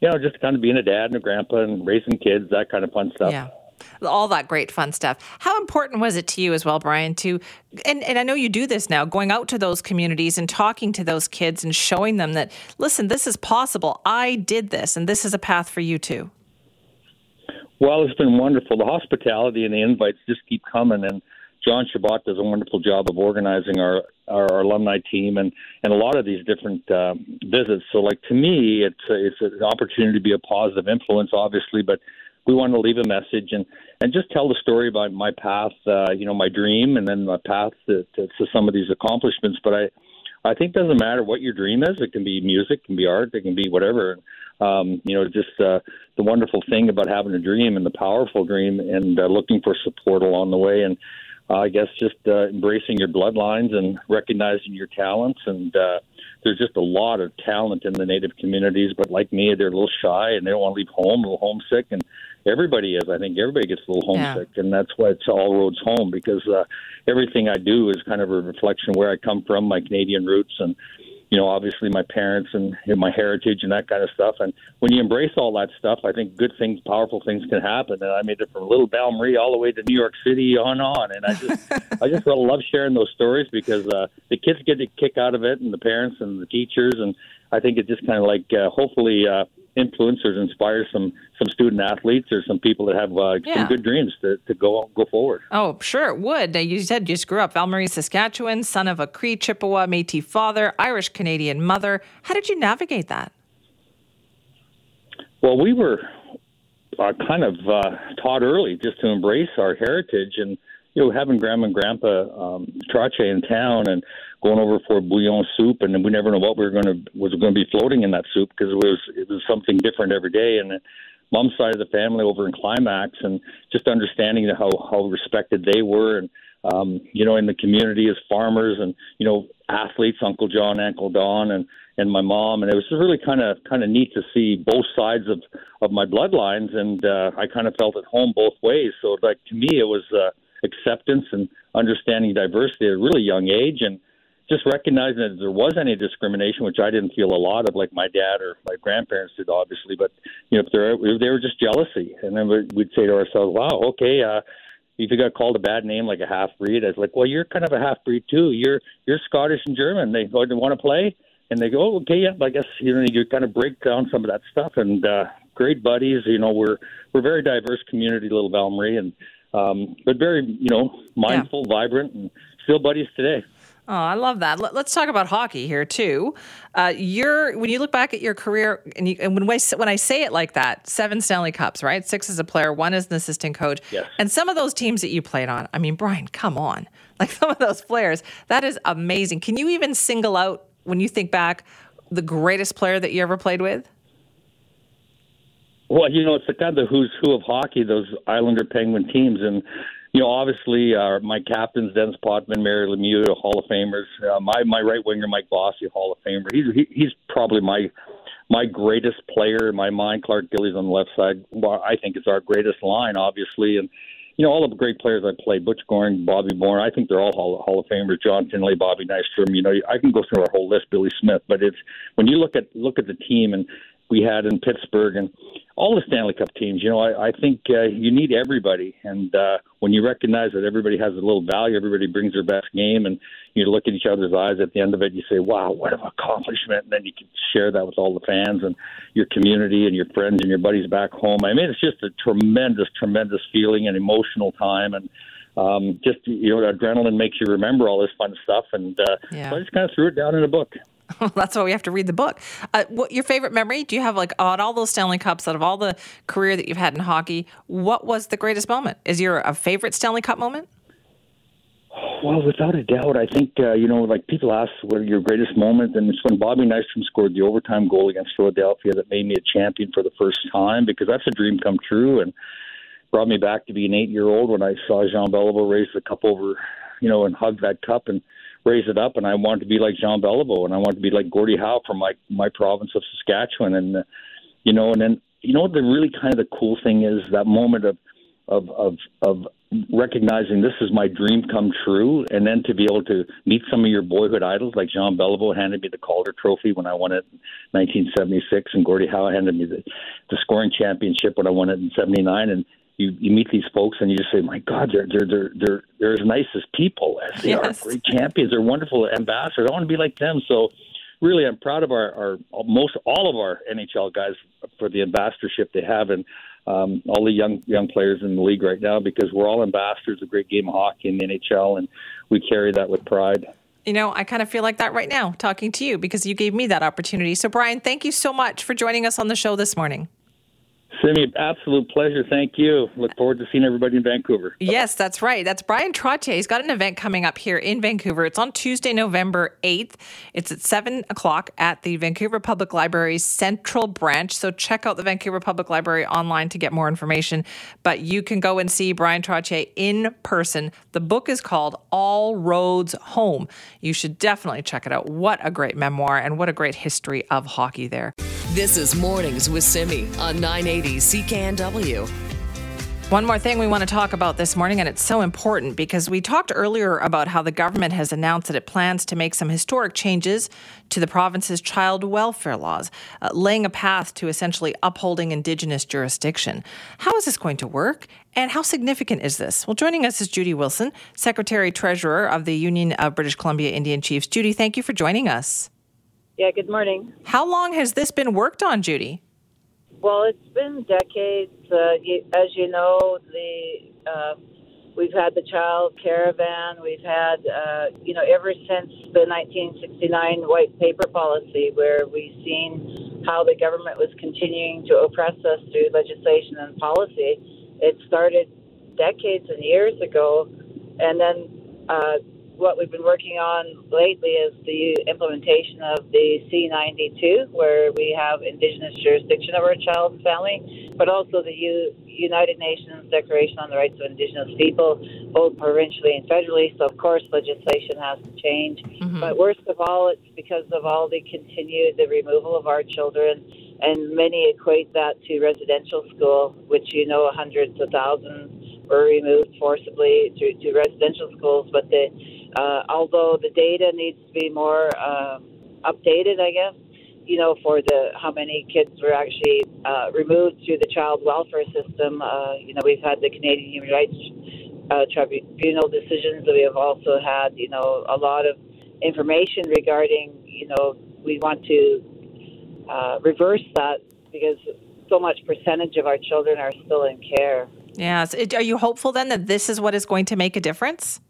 you know, just kind of being a dad and a grandpa and raising kids, that kind of fun stuff. Yeah all that great fun stuff. How important was it to you as well, Bryan, to and, and I know you do this now, going out to those communities and talking to those kids and showing them that, listen, this is possible. I did this and this is a path for you too. Well, it's been wonderful. The hospitality and the invites just keep coming, and John Chabot does a wonderful job of organizing our, our, our alumni team and, and a lot of these different uh, visits. So, like to me, it's a, it's an opportunity to be a positive influence, obviously, but we want to leave a message and and just tell the story about my path, uh, you know, my dream, and then my path to, to, to some of these accomplishments. But I I think it doesn't matter what your dream is. It can be music, it can be art, it can be whatever. Um, you know, just uh, the wonderful thing about having a dream and the powerful dream and uh, looking for support along the way. And uh, I guess just uh, embracing your bloodlines and recognizing your talents. And uh, there's just a lot of talent in the Native communities, but like me, they're a little shy and they don't want to leave home, a little homesick. And everybody is. I think everybody gets a little homesick, yeah. and that's why it's all roads home because uh, everything I do is kind of a reflection of where I come from, my Canadian roots, and you know, obviously my parents and my heritage and that kind of stuff. And when you embrace all that stuff, I think good things, powerful things can happen. And I made it from Little Val Marie all the way to New York City on on. And I just, I just really love sharing those stories because uh, the kids get a kick out of it, and the parents and the teachers, and I think it just kind of like uh, hopefully. Uh, influencers inspire some some student athletes or some people that have uh, yeah. some good dreams to, to go go forward. Oh, sure, it would. You said you just grew up Val Marie, Saskatchewan, son of a Cree, Chippewa, Métis father, Irish Canadian mother. How did you navigate that? Well, we were uh, kind of uh, taught early just to embrace our heritage and you know having grandma and grandpa um, Trache in town and going over for bouillon soup, and we never know what we were going to was going to be floating in that soup because it was it was something different every day. And mom's side of the family over in Climax, and just understanding how how respected they were, and um, you know, in the community as farmers, and you know, athletes, Uncle John, Uncle Don, and and my mom, and it was really kind of kind of neat to see both sides of of my bloodlines, and uh, I kind of felt at home both ways. So like to me, it was uh, acceptance and understanding diversity at a really young age, and just recognizing that there was any discrimination, which I didn't feel a lot of, like my dad or my grandparents did, obviously. But you know, if there if they were just jealousy, and then we'd say to ourselves, "Wow, okay." uh if you got called a bad name like a half breed, I was like, well, you're kind of a half breed too. You're you're Scottish and German. They go, they want to play, and they go, oh, okay, yeah. I guess you know you kind of break down some of that stuff. And uh, great buddies. You know, we're we're a very diverse community, Little Val Marie, and um, but very you know mindful, yeah. vibrant, and still buddies today. Oh, I love that. Let, us talk about hockey here too. Uh, you're when you look back at your career, and, you, and when I, when I say it like that, seven Stanley Cups, right? Six as a player, one as an assistant coach, yes. and some of those teams that you played on. I mean, Bryan, come on, like some of those players, that is amazing. Can you even single out when you think back the greatest player that you ever played with? Well, you know, it's the kind of who's who of hockey, those Islander Penguin teams, and you know, obviously, uh, my captains, Denis Potvin, Mario Lemieux, Hall of Famers. Uh, my my right winger, Mike Bossy, Hall of Famer. He's he, he's probably my my greatest player in my mind. Clark Gillies on the left side. I think it's our greatest line, obviously, and you know all the great players I played. Butch Goring, Bobby Bourne. I think they're all Hall, Hall of Famers. John Finlay, Bobby Nystrom. You know, I can go through our whole list. Billy Smith. But it's when you look at look at the team and we had in Pittsburgh and all the Stanley Cup teams. You know, I, I think uh, you need everybody, and uh, when you recognize that everybody has a little value, everybody brings their best game, and you look at each other's eyes at the end of it, you say, "Wow, what an accomplishment!" And then you can share that with all the fans and your community and your friends and your buddies back home. I mean, it's just a tremendous, tremendous feeling and emotional time, and um, just you know, adrenaline makes you remember all this fun stuff, and uh, Yeah. so I just kind of threw it down in a book. That's why we have to read the book. Uh, what your favorite memory? Do you have like out all those Stanley Cups, out of all the career that you've had in hockey, what was the greatest moment? Is your a favorite Stanley Cup moment? Well, without a doubt, I think uh, you know, like people ask what your greatest moment, and it's when Bobby Nystrom scored the overtime goal against Philadelphia that made me a champion for the first time because that's a dream come true, and brought me back to be an eight-year-old when I saw Jean Beliveau raise the cup over, you know, and hug that cup and raise it up, and I wanted to be like Jean Beliveau, and I wanted to be like Gordie Howe from my my province of Saskatchewan, and uh, you know, and then you know what the really kind of the cool thing is? That moment of of of of recognizing this is my dream come true, and then to be able to meet some of your boyhood idols like Jean Beliveau handed me the Calder Trophy when I won it in 1976, and Gordie Howe handed me the the scoring championship when I won it in '79, and you you meet these folks and you just say, my God, they're they're they're they're, they're as nice as people as they Yes. are great champions. They're wonderful ambassadors. I want to be like them. So really, I'm proud of our, our most all of our NHL guys for the ambassadorship they have and um, all the young young players in the league right now because we're all ambassadors of great game of hockey in the NHL and we carry that with pride. You know, I kind of feel like that right now talking to you because you gave me that opportunity. So, Bryan, thank you so much for joining us on the show this morning. Simi, absolute pleasure. Thank you. Look forward to seeing everybody in Vancouver. Yes, that's right. That's Bryan Trottier. He's got an event coming up here in Vancouver. It's on Tuesday, November 8th. It's at 7 o'clock at the Vancouver Public Library's Central Branch. So check out the Vancouver Public Library online to get more information. But you can go and see Bryan Trottier in person. The book is called All Roads Home. You should definitely check it out. What a great memoir and what a great history of hockey there. This is Mornings with Simi on 980 CKNW. One more thing we want to talk about this morning, and it's so important because we talked earlier about how the government has announced that it plans to make some historic changes to the province's child welfare laws, uh, laying a path to essentially upholding Indigenous jurisdiction. How is this going to work? And how significant is this? Well, joining us is Judy Wilson, Secretary Treasurer of the Union of British Columbia Indian Chiefs. Judy, thank you for joining us. Yeah, good morning. How long has this been worked on, Judy? Well, it's been decades. Uh, you, as you know, the uh, we've had the child caravan. We've had, uh, you know, ever since the 1969 white paper policy, where we've seen how the government was continuing to oppress us through legislation and policy. It started decades and years ago, and then uh, what we've been working on lately is the implementation of the C92, where we have Indigenous jurisdiction over a child's family, but also the U- United Nations Declaration on the Rights of Indigenous People, both provincially and federally. So, of course, legislation has to change. Mm-hmm. But worst of all, it's because of all the continued the removal of our children, and many equate that to residential school, which you know hundreds of thousands were removed forcibly to, to residential schools. But the uh, although the data needs to be more uh, updated, I guess, you know, for the how many kids were actually uh, removed through the child welfare system. Uh, you know, we've had the Canadian Human Rights uh, Tribunal decisions. We have also had, you know, a lot of information regarding, you know, we want to uh, reverse that because so much percentage of our children are still in care. Yeah. So are you hopeful then that this is what is going to make a difference?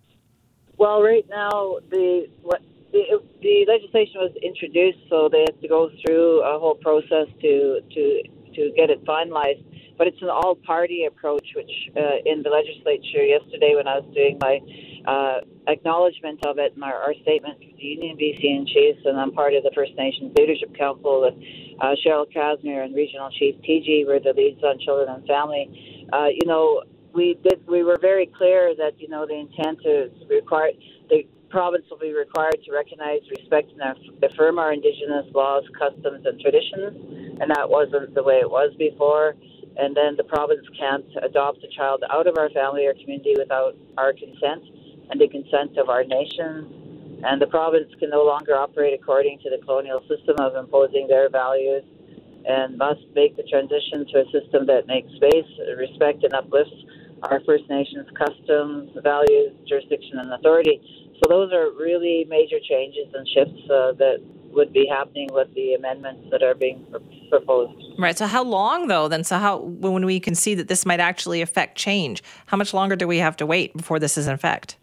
Well, right now the what the, the legislation was introduced, so they have to go through a whole process to to to get it finalized. But it's an all-party approach, which uh, in the legislature yesterday, when I was doing my uh, acknowledgement of it, my, our statement for the Union BC and Chiefs, and I'm part of the First Nations Leadership Council with uh, Cheryl Casimir and Regional Chief Teegee, were the leads on children and family. Uh, you know, we did. We were very clear that you know the intent is required. The province will be required to recognize, respect, and affirm our Indigenous laws, customs, and traditions, and that wasn't the way it was before. And then the province can't adopt a child out of our family or community without our consent and the consent of our nation. And the province can no longer operate according to the colonial system of imposing their values and must make the transition to a system that makes space, respect, and uplifts our First Nations customs, values, jurisdiction, and authority. So those are really major changes and shifts uh, that would be happening with the amendments that are being pr- proposed. Right. So how long though? Then so how when we can see that this might actually affect change? How much longer do we have to wait before this is in effect?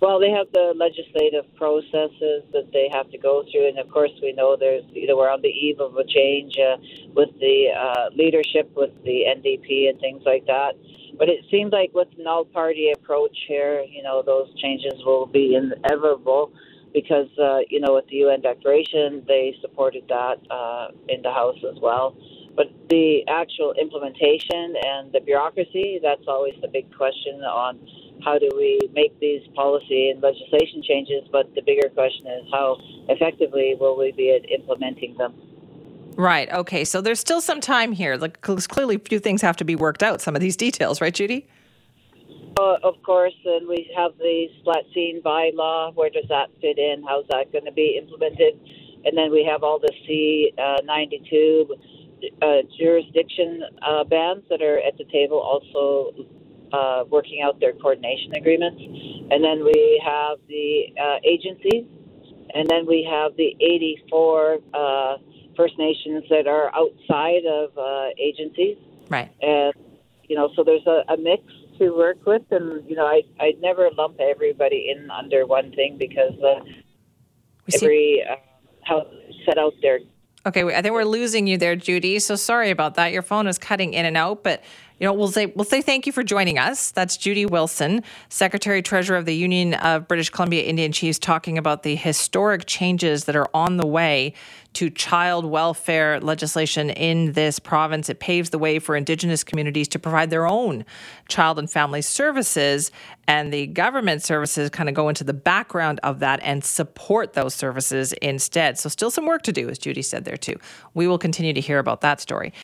Well, they have the legislative processes that they have to go through, and of course, we know there's you know we're on the eve of a change uh, with the uh, leadership, with the NDP, and things like that. But it seems like with an all-party approach here, you know, those changes will be inevitable because uh, you know with the UN Declaration, they supported that uh, in the House as well. But the actual implementation and the bureaucracy—that's always the big question on how do we make these policy and legislation changes, but the bigger question is how effectively will we be at implementing them. Right. Okay. So there's still some time here. Like clearly, a few things have to be worked out. Some of these details, right, Judy? Uh, of course, and we have the splat scene bylaw. Where does that fit in? How's that going to be implemented? And then we have all the C92 uh, jurisdiction uh, bans that are at the table, also uh, working out their coordination agreements. And then we have the uh, agencies, and then we have the 84 uh, First Nations that are outside of uh, agencies. Right. And, you know, so there's a, a mix to work with, and, you know, I, I'd never lump everybody in under one thing because uh, every uh, how set out there. Okay, I think we're losing you there, Judy. So sorry about that. Your phone is cutting in and out, but you know, we'll say we'll say thank you for joining us. That's Judy Wilson, Secretary Treasurer of the Union of British Columbia Indian Chiefs, talking about the historic changes that are on the way to child welfare legislation in this province. It paves the way for Indigenous communities to provide their own child and family services, and the government services kind of go into the background of that and support those services instead. So, still some work to do, as Judy said there too. We will continue to hear about that story.